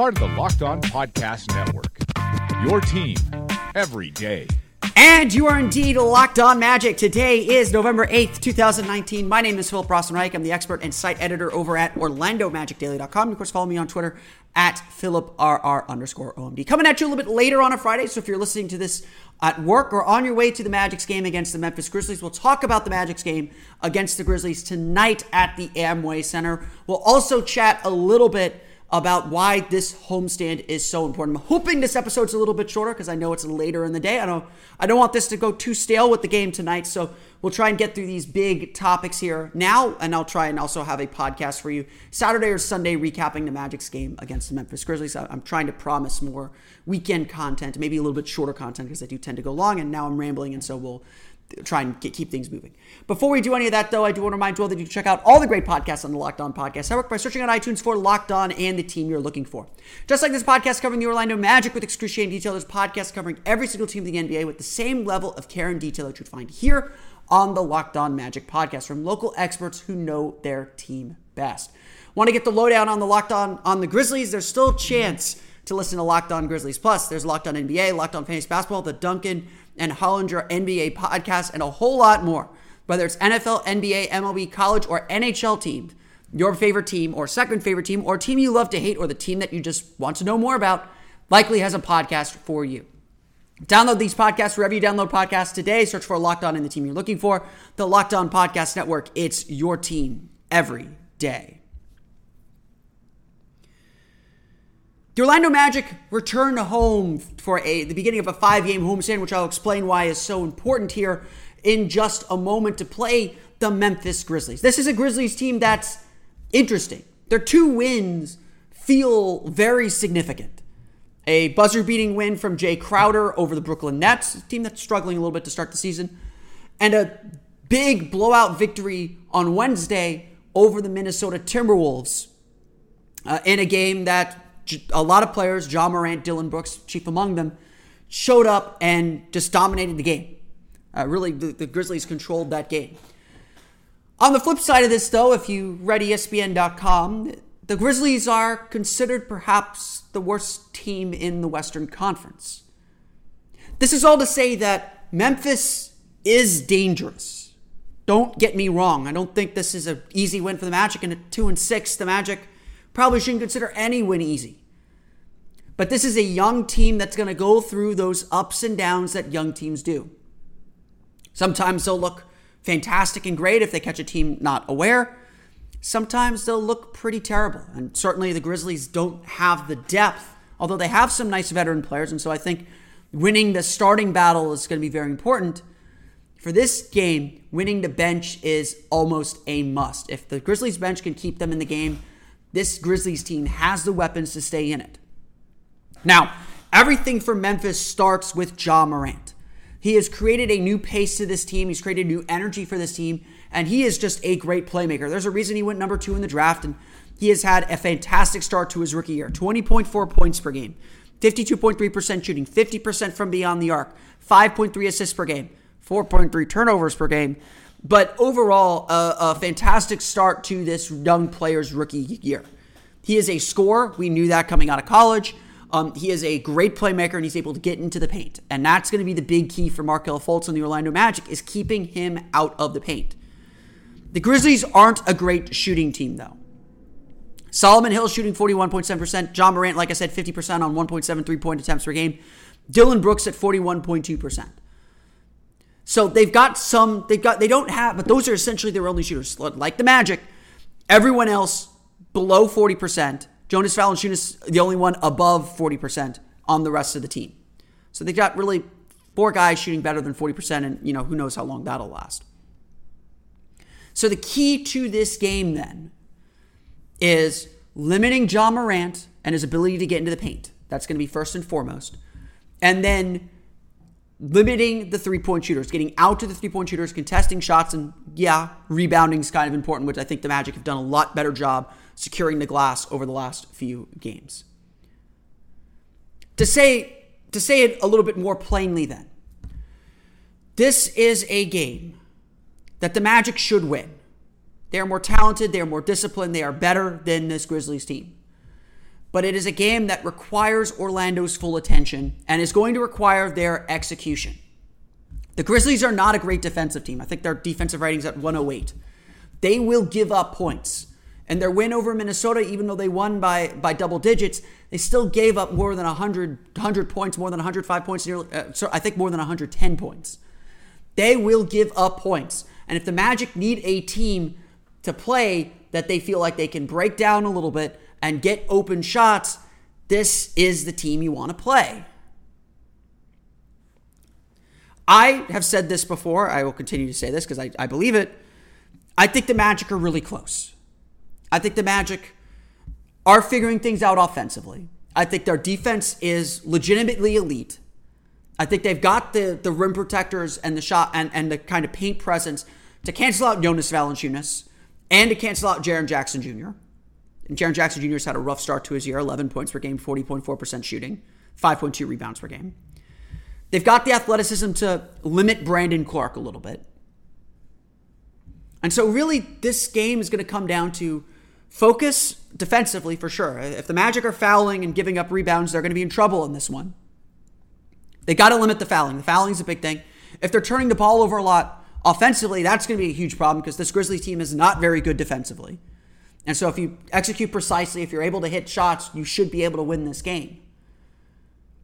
part of the Locked On Podcast Network. Your team every day. And you are indeed locked on magic. Today is November 8th, 2019. My name is Philip Rossman-Reich. I'm the expert and site editor over at OrlandoMagicDaily.com. Of course, follow me on Twitter at PhilipRR underscore OMD. Coming at you a little bit later on a Friday, so if you're listening to this at work or on your way to the Magic's game against the Memphis Grizzlies, we'll talk about the Magic's game against the Grizzlies tonight at the Amway Center. We'll also chat a little bit about why this homestand is so important. I'm hoping this episode's a little bit shorter because I know it's later in the day. I don't I don't want this to go too stale with the game tonight, so we'll try and get through these big topics here now, and I'll try and also have a podcast for you Saturday or Sunday recapping the Magic's game against the Memphis Grizzlies. I'm trying to promise more weekend content, maybe a little bit shorter content because I do tend to go long, and now I'm rambling, and so we'll try and get, keep things moving. Before we do any of that, though, I do want to remind you all that you can check out all the great podcasts on the Locked On Podcast Network by searching on iTunes for Locked On and the team you're looking for. Just like this podcast covering the Orlando Magic with excruciating detail, there's podcasts covering every single team in the NBA with the same level of care and detail that you'd find here on the Locked On Magic podcast from local experts who know their team best. Want to get the lowdown on the Locked On on the Grizzlies? There's still a chance to listen to Locked On Grizzlies. Plus, there's Locked On NBA, Locked On Fantasy Basketball, the Duncan and Hollinger NBA podcast, and a whole lot more. Whether it's NFL, NBA, MLB, college, or NHL team, your favorite team, or second favorite team, or team you love to hate, or the team that you just want to know more about, likely has a podcast for you. Download these podcasts wherever you download podcasts today. Search for Locked On in the team you're looking for. The Locked On Podcast Network. It's your team every day. The Orlando Magic return home for a the beginning of a five-game homestand, which I'll explain why is so important here in just a moment to play the Memphis Grizzlies. This is a Grizzlies team that's interesting. Their two wins feel very significant. A buzzer-beating win from Jae Crowder over the Brooklyn Nets, a team that's struggling a little bit to start the season, and a big blowout victory on Wednesday over the Minnesota Timberwolves uh, in a game that a lot of players, Ja Morant, Dillon Brooks, chief among them, showed up and just dominated the game. Uh, really, the, the, Grizzlies controlled that game. On the flip side of this, though, if you read ESPN.com, the Grizzlies are considered perhaps the worst team in the Western Conference. This is all to say that Memphis is dangerous. Don't get me wrong. I don't think this is an easy win for the Magic. And at two and six, the Magic probably shouldn't consider any win easy. But this is a young team that's going to go through those ups and downs that young teams do. Sometimes they'll look fantastic and great if they catch a team not aware. Sometimes they'll look pretty terrible. And certainly the Grizzlies don't have the depth, although they have some nice veteran players. And so I think winning the starting battle is going to be very important. For this game, winning the bench is almost a must. If the Grizzlies bench can keep them in the game, this Grizzlies team has the weapons to stay in it. Now, Everything for Memphis starts with Ja Morant. He has created a new pace to this team. He's created new energy for this team, and he is just a great playmaker. There's a reason he went number two in the draft, and he has had a fantastic start to his rookie year 20.4 points per game, 52.3% shooting, 50% from beyond the arc, 5.3 assists per game, 4.3 turnovers per game. But overall, a, a fantastic start to this young player's rookie year. He is a scorer. We knew that coming out of college. Um, he is a great playmaker and he's able to get into the paint. And that's going to be the big key for Markelle Fultz and the Orlando Magic is keeping him out of the paint. The Grizzlies aren't a great shooting team, though. Solomon Hill shooting 41.7%. Ja Morant, like I said, 50% on 1.73 point attempts per game. Dillon Brooks at 41.2%. So they've got some, they've got, they don't have, but those are essentially their only shooters. Like the Magic, everyone else below 40%. Jonas Valanciunas, the only one above 40% on the rest of the team. So they've got really four guys shooting better than 40%, and you know, who knows how long that'll last. So the key to this game then is limiting Ja Morant and his ability to get into the paint. That's going to be first and foremost. And then limiting the three point shooters, getting out to the three point shooters, contesting shots, and yeah, rebounding is kind of important, which I think the Magic have done a lot better job securing the glass over the last few games. To say to say it a little bit more plainly then. This is a game that the Magic should win. They are more talented, they are more disciplined, they are better than this Grizzlies team. But it is a game that requires Orlando's full attention and is going to require their execution. The Grizzlies are not a great defensive team. I think their defensive rating's at 108. They will give up points. And their win over Minnesota, even though they won by, by double digits, they still gave up more than 100, 100 points, more than 105 points, nearly, uh, so I think more than 110 points. They will give up points. And if the Magic need a team to play that they feel like they can break down a little bit and get open shots, this is the team you want to play. I have said this before. I will continue to say this because I, I believe it. I think the Magic are really close. I think the Magic are figuring things out offensively. I think their defense is legitimately elite. I think they've got the, the rim protectors and the shot and, and the kind of paint presence to cancel out Jonas Valanciunas and to cancel out Jaren Jackson Jr. Jaren Jackson Jr. has had a rough start to his year 11 points per game, 40.4% shooting, 5.2 rebounds per game. They've got the athleticism to limit Brandon Clarke a little bit. And so, really, this game is going to come down to focus defensively for sure. If the Magic are fouling and giving up rebounds, they're going to be in trouble in this one. They got to limit the fouling. The fouling is a big thing. If they're turning the ball over a lot, Offensively, that's going to be a huge problem because this Grizzlies team is not very good defensively. And so if you execute precisely, if you're able to hit shots, you should be able to win this game.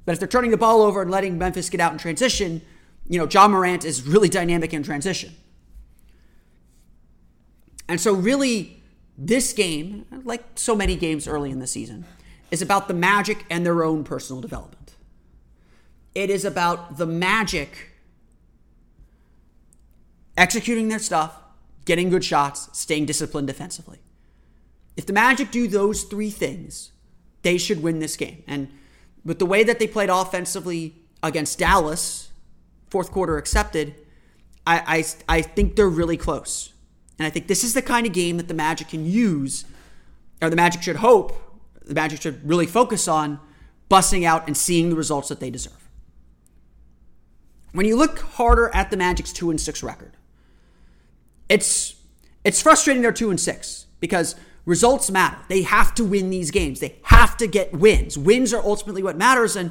But if they're turning the ball over and letting Memphis get out in transition, you know, Ja Morant is really dynamic in transition. And so really this game, like so many games early in the season, is about the Magic and their own personal development. It is about the Magic executing their stuff, getting good shots, staying disciplined defensively. If the Magic do those three things, they should win this game. And with the way that they played offensively against Dallas, fourth quarter accepted, I, I, I think they're really close. And I think this is the kind of game that the Magic can use, or the Magic should hope, the Magic should really focus on busting out and seeing the results that they deserve. When you look harder at the Magic's 2 and 6 record, it's it's frustrating they're two and six because results matter. They have to win these games. They have to get wins. Wins are ultimately what matters. And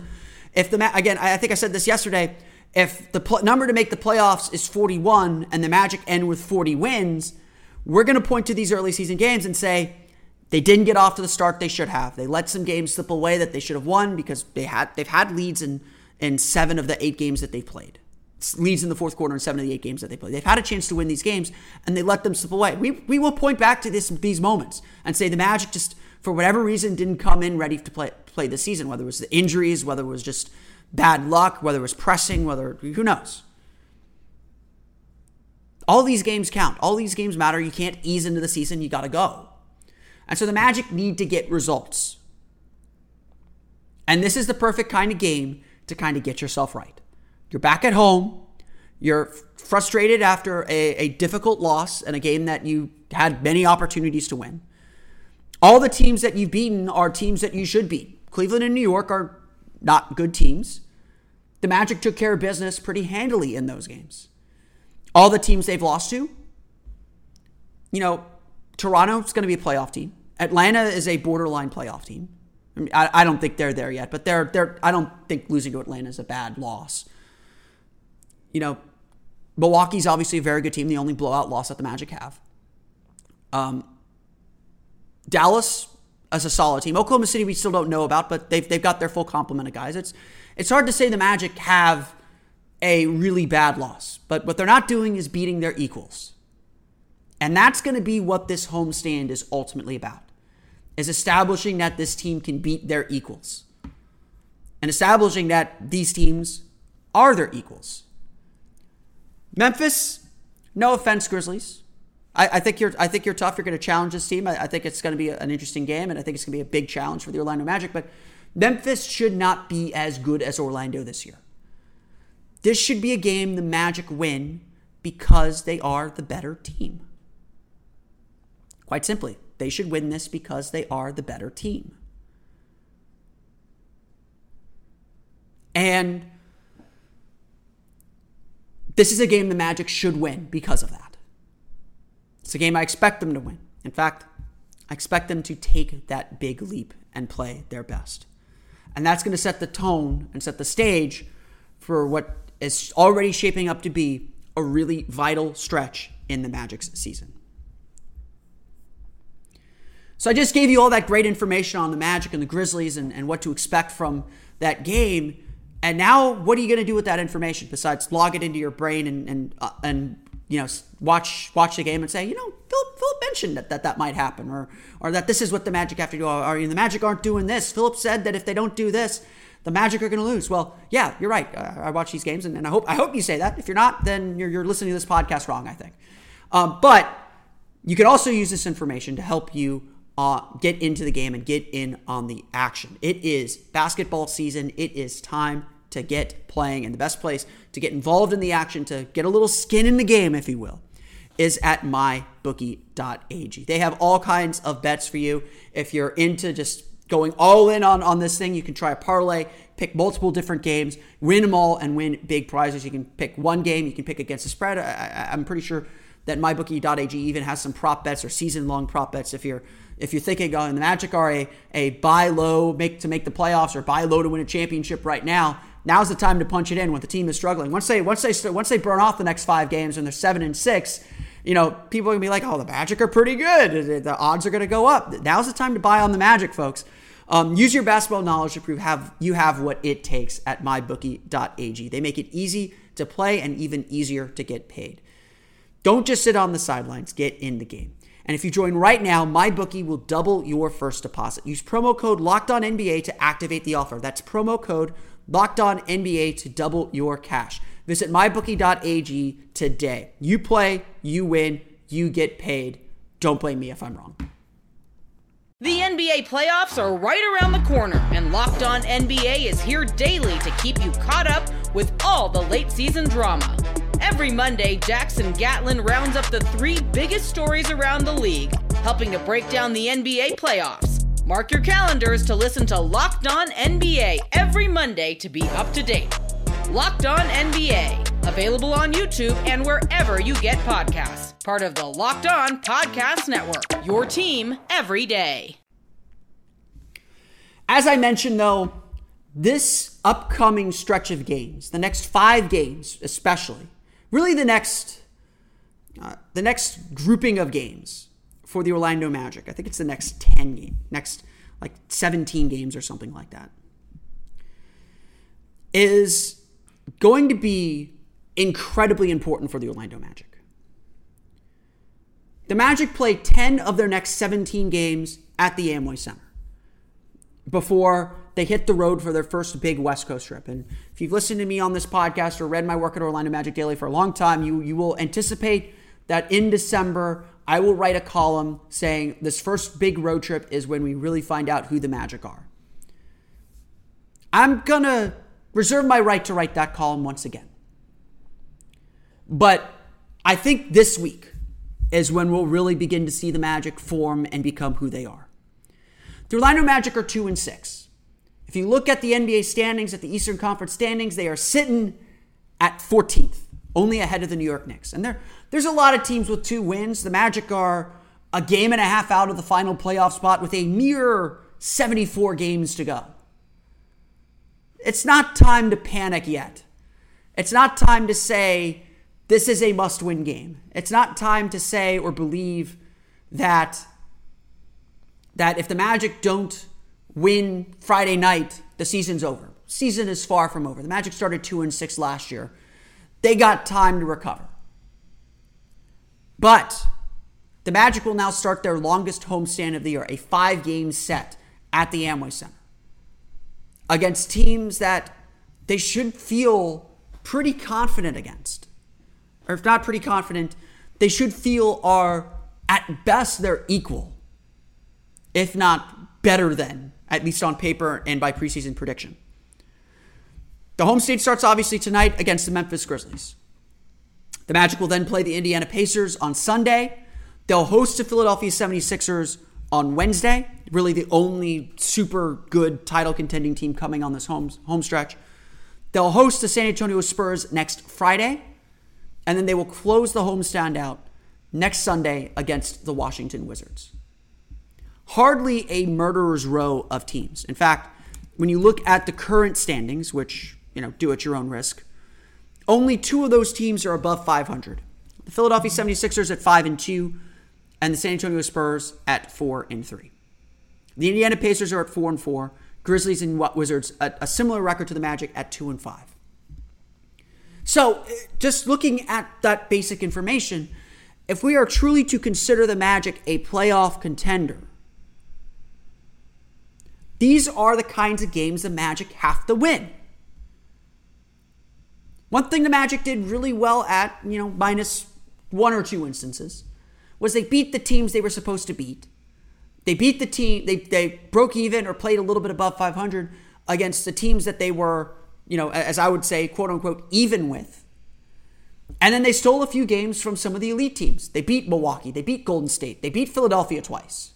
if the again, I think I said this yesterday. If the pl- number to make the playoffs is 41 and the Magic end with 40 wins, we're going to point to these early season games and say they didn't get off to the start they should have. They let some games slip away that they should have won because they had they've had leads in in seven of the eight games that they've played leads in the fourth quarter in seven of the eight games that they play. They've had a chance to win these games and they let them slip away. We, we will point back to this these moments and say the Magic just, for whatever reason, didn't come in ready to play, play this season, whether it was the injuries, whether it was just bad luck, whether it was pressing, whether, who knows. All these games count. All these games matter. You can't ease into the season. You got to go. And so the Magic need to get results. And this is the perfect kind of game to kind of get yourself right. You're back at home. You're frustrated after a, a difficult loss and a game that you had many opportunities to win. All the teams that you've beaten are teams that you should beat. Cleveland and New York are not good teams. The Magic took care of business pretty handily in those games. All the teams they've lost to, you know, Toronto's going to be a playoff team. Atlanta is a borderline playoff team. I, mean, I, I, don't think they're there yet, but they're they're. I don't think losing to Atlanta is a bad loss. You know, Milwaukee's obviously a very good team. The only blowout loss that the Magic have. Um, Dallas as a solid team. Oklahoma City we still don't know about, but they've they've got their full complement of guys. It's it's hard to say the Magic have a really bad loss, but what they're not doing is beating their equals. And that's going to be what this homestand is ultimately about. Is establishing that this team can beat their equals. And establishing that these teams are their equals. Memphis, no offense, Grizzlies. I, I think you're I think you're tough. You're going to challenge this team. I, I think it's going to be an interesting game, and I think it's going to be a big challenge for the Orlando Magic. But Memphis should not be as good as Orlando this year. This should be a game the Magic win because they are the better team. Quite simply, they should win this because they are the better team. And this is a game the Magic should win because of that. It's a game I expect them to win. In fact, I expect them to take that big leap and play their best. And that's going to set the tone and set the stage for what is already shaping up to be a really vital stretch in the Magic's season. So I just gave you all that great information on the Magic and the Grizzlies and, and what to expect from that game. And now, what are you going to do with that information besides log it into your brain and and uh, and you know watch watch the game and say, you know, Philip, Philip mentioned that, that that might happen, or or that this is what the Magic have to do, or, the Magic aren't doing this. Philip said that if they don't do this, the Magic are going to lose. Well, yeah, you're right. Uh, I watch these games, and, and, I hope I hope you say that. If you're not, then you're, you're listening to this podcast wrong. I think, um, but you can also use this information to help you uh, get into the game and get in on the action. It is basketball season. It is time to get playing. And the best place to get involved in the action, to get a little skin in the game, if you will, is at mybookie.ag. They have all kinds of bets for you. If you're into just going all in on, on this thing, you can try a parlay, pick multiple different games, win them all, and win big prizes. You can pick one game, you can pick against the spread. I, I'm pretty sure that mybookie.ag even has some prop bets or season long prop bets if you're if you're thinking oh, the Magic are a, a buy low make to make the playoffs or buy low to win a championship right now, now's the time to punch it in when the team is struggling. Once they once they once they burn off the next five games and they're seven and six, you know people are gonna be like, oh, the Magic are pretty good. The odds are gonna go up. Now's the time to buy on the Magic, folks. Um, use your basketball knowledge to prove have you have what it takes at mybookie.ag. They make it easy to play and even easier to get paid. Don't just sit on the sidelines. Get in the game. And if you join right now, MyBookie will double your first deposit. Use promo code LOCKEDONNBA to activate the offer. That's promo code LOCKEDONNBA to double your cash. Visit mybookie.ag today. You play, you win, you get paid. Don't blame me if I'm wrong. The NBA playoffs are right around the corner, and Locked On NBA is here daily to keep you caught up with all the late season drama. Every Monday, Jackson Gatlin rounds up the three biggest stories around the league, helping to break down the NBA playoffs. Mark your calendars to listen to Locked On NBA every Monday to be up to date. Locked On NBA, available on YouTube and wherever you get podcasts. Part of the Locked On Podcast Network, your team every day. As I mentioned, though, this upcoming stretch of games, the next five games especially, really the next uh, the next grouping of games for the Orlando Magic. I think it's the next 10 game, next like 17 games or something like that. Is going to be incredibly important for the Orlando Magic. The Magic play 10 of their next 17 games at the Amway Center before they hit the road for their first big West Coast trip. And if you've listened to me on this podcast or read my work at Orlando Magic Daily for a long time, you, you will anticipate that in December, I will write a column saying this first big road trip is when we really find out who the Magic are. I'm going to reserve my right to write that column once again. But I think this week is when we'll really begin to see the Magic form and become who they are. The Orlando Magic are 2 and 6. If you look at the NBA standings, at the Eastern Conference standings, they are sitting at 14th, only ahead of the New York Knicks. And there, there's a lot of teams with two wins. The Magic are a game and a half out of the final playoff spot with a mere 74 games to go. It's not time to panic yet. It's not time to say this is a must win game. It's not time to say or believe that that if the Magic don't win Friday night, the season's over. Season is far from over. The Magic started 2 and 6 last year. They got time to recover. But the Magic will now start their longest homestand of the year, a 5-game set at the Amway Center. Against teams that they should feel pretty confident against. Or if not pretty confident, they should feel are at best they're equal if not better than, at least on paper and by preseason prediction. The home state starts obviously tonight against the Memphis Grizzlies. The Magic will then play the Indiana Pacers on Sunday. They'll host the Philadelphia 76ers on Wednesday. Really the only super good title contending team coming on this home, home stretch. They'll host the San Antonio Spurs next Friday. And then they will close the homestand out next Sunday against the Washington Wizards hardly a murderer's row of teams. In fact, when you look at the current standings, which, you know, do at your own risk, only two of those teams are above 500. The Philadelphia 76ers at 5 and 2 and the San Antonio Spurs at 4 and 3. The Indiana Pacers are at 4 and 4. Grizzlies and Wizards at a similar record to the Magic at 2 and 5. So, just looking at that basic information, if we are truly to consider the Magic a playoff contender, these are the kinds of games the Magic have to win. One thing the Magic did really well at, you know, minus one or two instances, was they beat the teams they were supposed to beat. They beat the team, they, they broke even or played a little bit above 500 against the teams that they were, you know, as I would say, quote unquote, even with. And then they stole a few games from some of the elite teams. They beat Milwaukee, they beat Golden State, they beat Philadelphia twice,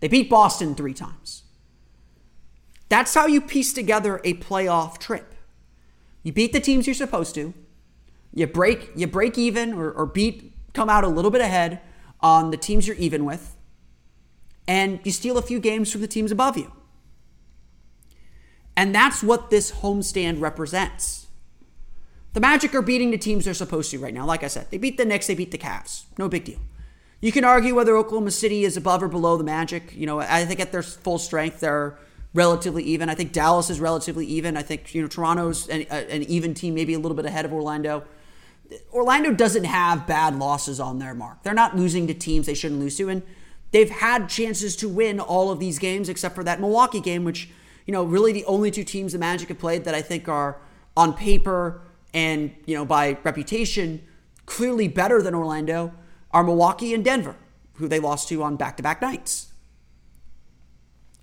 they beat Boston three times. That's how you piece together a playoff trip. You beat the teams you're supposed to. You break you break even or, or beat come out a little bit ahead on the teams you're even with. And you steal a few games from the teams above you. And that's what this homestand represents. The Magic are beating the teams they're supposed to right now. Like I said, they beat the Knicks, they beat the Cavs. No big deal. You can argue whether Oklahoma City is above or below the Magic. You know, I think at their full strength, they're relatively even. I think Dallas is relatively even. I think you know Toronto's an, an, even team, maybe a little bit ahead of Orlando. Orlando doesn't have bad losses on their mark. They're not losing to teams they shouldn't lose to, and they've had chances to win all of these games except for that Milwaukee game, which you know really the only two teams the Magic have played that I think are on paper and you know by reputation clearly better than Orlando are Milwaukee and Denver, who they lost to on back-to-back nights.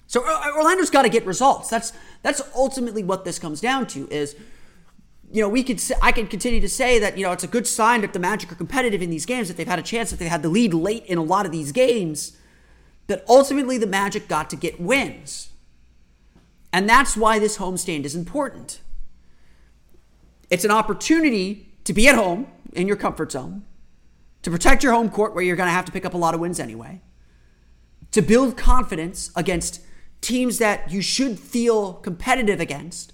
So uh, Orlando's got to get results. That's that's ultimately what this comes down to. Is you know we could I could continue to say that you know it's a good sign that the Magic are competitive in these games that they've had a chance that they've had the lead late in a lot of these games. That ultimately the Magic got to get wins, and that's why this homestand is important. It's an opportunity to be at home in your comfort zone, to protect your home court where you're going to have to pick up a lot of wins anyway, to build confidence against teams that you should feel competitive against,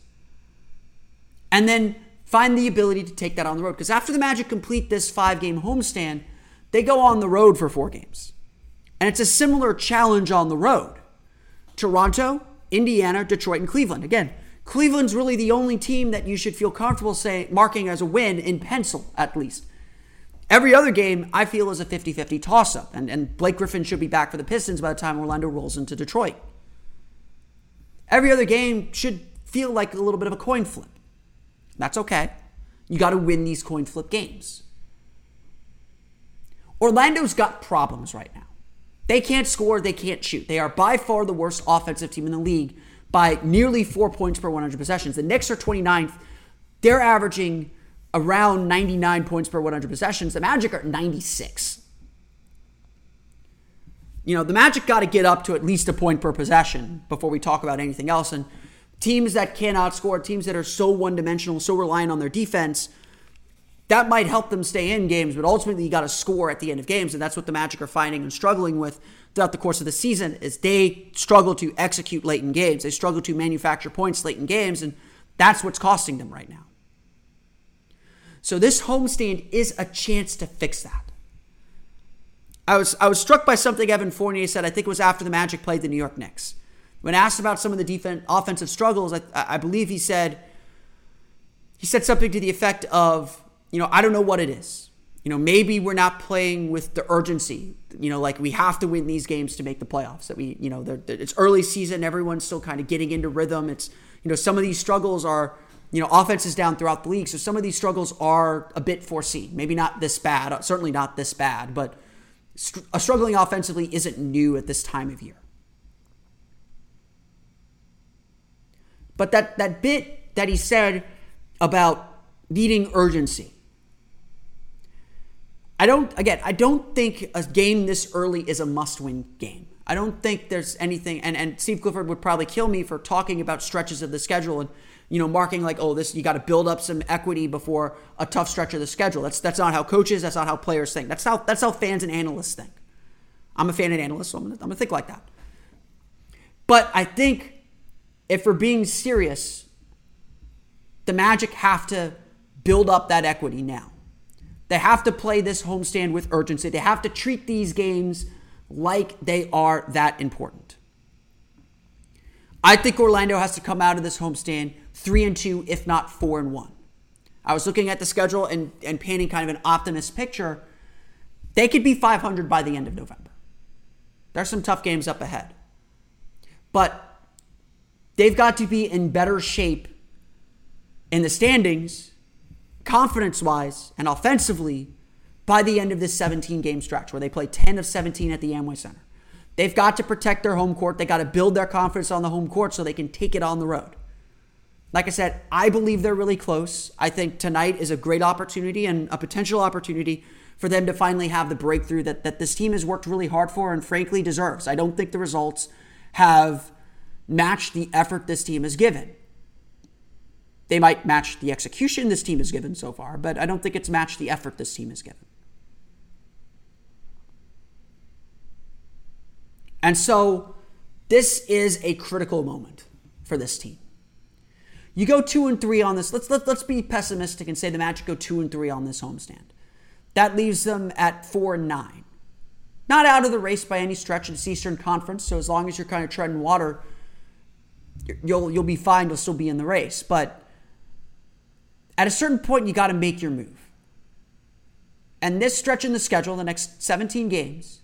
and then find the ability to take that on the road. Because after the Magic complete this five game homestand, they go on the road for four games. And it's a similar challenge on the road Toronto, Indiana, Detroit, and Cleveland. Again, Cleveland's really the only team that you should feel comfortable say, marking as a win in pencil, at least. Every other game, I feel, is a 50 50 toss up. And, and Blake Griffin should be back for the Pistons by the time Orlando rolls into Detroit. Every other game should feel like a little bit of a coin flip. That's okay. You got to win these coin flip games. Orlando's got problems right now. They can't score, they can't shoot. They are by far the worst offensive team in the league by nearly four points per 100 possessions. The Knicks are 29th. They're averaging around 99 points per 100 possessions. The Magic are 96. You know, the Magic got to get up to at least a point per possession before we talk about anything else. And teams that cannot score, teams that are so one dimensional, so reliant on their defense, that might help them stay in games, but ultimately you got to score at the end of games, and that's what the Magic are finding and struggling with throughout the course of the season. Is they struggle to execute late in games, they struggle to manufacture points late in games, and that's what's costing them right now. So this homestand is a chance to fix that. I was I was struck by something Evan Fournier said. I think it was after the Magic played the New York Knicks. When asked about some of the defense offensive struggles, I, I believe he said he said something to the effect of you know, I don't know what it is. You know, maybe we're not playing with the urgency. You know, like we have to win these games to make the playoffs. That we, you know, it's early season. Everyone's still kind of getting into rhythm. It's, you know, some of these struggles are, you know, offense is down throughout the league. So some of these struggles are a bit foreseen. Maybe not this bad, certainly not this bad, but a struggling offensively isn't new at this time of year. But that, that bit that he said about needing urgency, I don't, again, I don't think a game this early is a must win game. I don't think there's anything, and, and Steve Clifford would probably kill me for talking about stretches of the schedule and, you know, marking like, oh, this, you got to build up some equity before a tough stretch of the schedule. That's, that's not how coaches, that's not how players think. That's how, that's how fans and analysts think. I'm a fan and analyst, so I'm to I'm gonna think like that. But I think if we're being serious, the Magic have to build up that equity now. They have to play this homestand with urgency. They have to treat these games like they are that important. I think Orlando has to come out of this homestand three and two, if not four and one. I was looking at the schedule and, and painting kind of an optimist picture. They could be 500 by the end of November. There's some tough games up ahead. But they've got to be in better shape in the standings confidence wise and offensively by the end of this 17 game stretch where they play 10 of 17 at the Amway Center. They've got to protect their home court. They got to build their confidence on the home court so they can take it on the road. Like I said, I believe they're really close. I think tonight is a great opportunity and a potential opportunity for them to finally have the breakthrough that, that this team has worked really hard for and frankly deserves. I don't think the results have matched the effort this team has given. They might match the execution this team has given so far, but I don't think it's matched the effort this team has given. And so this is a critical moment for this team. You go two and three on this. Let's let, let's be pessimistic and say the Magic go two and three on this homestand. That leaves them at four and nine. Not out of the race by any stretch in this Eastern Conference. So as long as you're kind of treading water, you'll you'll be fine. You'll still be in the race. But at a certain point, you got to make your move. And this stretch in the schedule, the next 17 games,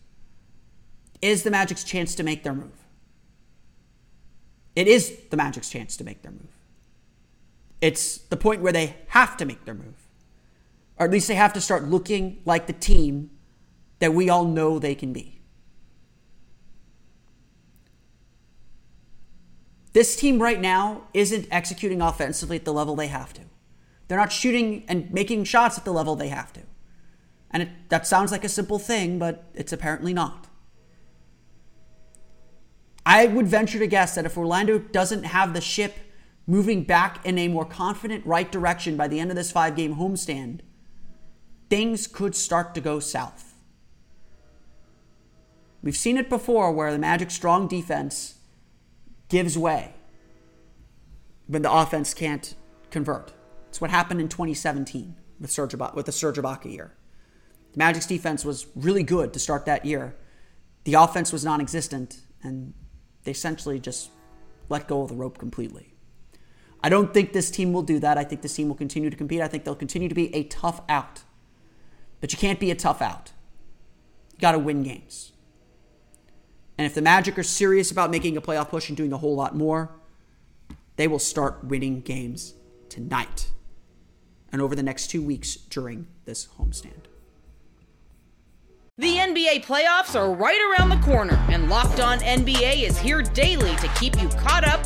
is the Magic's chance to make their move. It is the Magic's chance to make their move. It's the point where they have to make their move. Or at least they have to start looking like the team that we all know they can be. This team right now isn't executing offensively at the level they have to. They're not shooting and making shots at the level they have to. And it, that sounds like a simple thing, but it's apparently not. I would venture to guess that if Orlando doesn't have the ship moving back in a more confident right direction by the end of this five game homestand, things could start to go south. We've seen it before where the Magic's strong defense gives way when the offense can't convert. It's what happened in 2017 with Serge with the Serge Ibaka year. The Magic's defense was really good to start that year. The offense was non-existent, and they essentially just let go of the rope completely. I don't think this team will do that. I think this team will continue to compete. I think they'll continue to be a tough out. But you can't be a tough out. You got to win games. And if the Magic are serious about making a playoff push and doing a whole lot more, they will start winning games tonight and over the next two weeks during this homestand. The NBA playoffs are right around the corner, and Locked On NBA is here daily to keep you caught up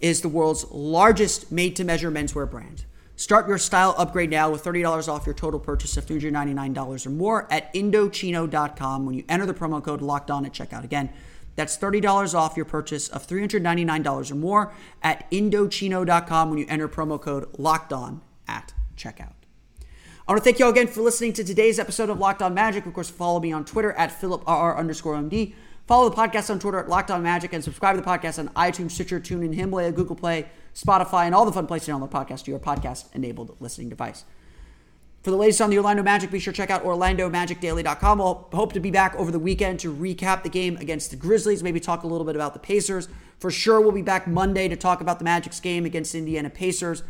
is the world's largest made to measure menswear brand. Start your style upgrade now with $30 off your total purchase of $399 or more at Indochino.com when you enter the promo code locked on at checkout. Again, that's $30 off your purchase of $399 or more at Indochino.com when you enter promo code locked on at checkout. I want to thank you all again for listening to today's episode of Locked On Magic. Of course, follow me on Twitter at PhilipRR underscore MD. Follow the podcast on Twitter at Locked On Magic and subscribe to the podcast on iTunes, Stitcher, TuneIn, Himalaya, Google Play, Spotify, and all the fun places to download podcasts to your podcast-enabled listening device. For the latest on the Orlando Magic, be sure to check out OrlandoMagicDaily.com. We'll hope to be back over the weekend to recap the game against the Grizzlies, maybe talk a little bit about the Pacers. For sure, we'll be back Monday to talk about the Magic's game against Indiana Pacers.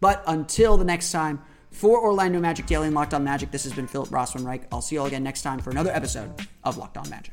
But until the next time, for Orlando Magic Daily and Locked On Magic, this has been Philip Rossman Reich. I'll see you all again next time for another episode of Locked On Magic.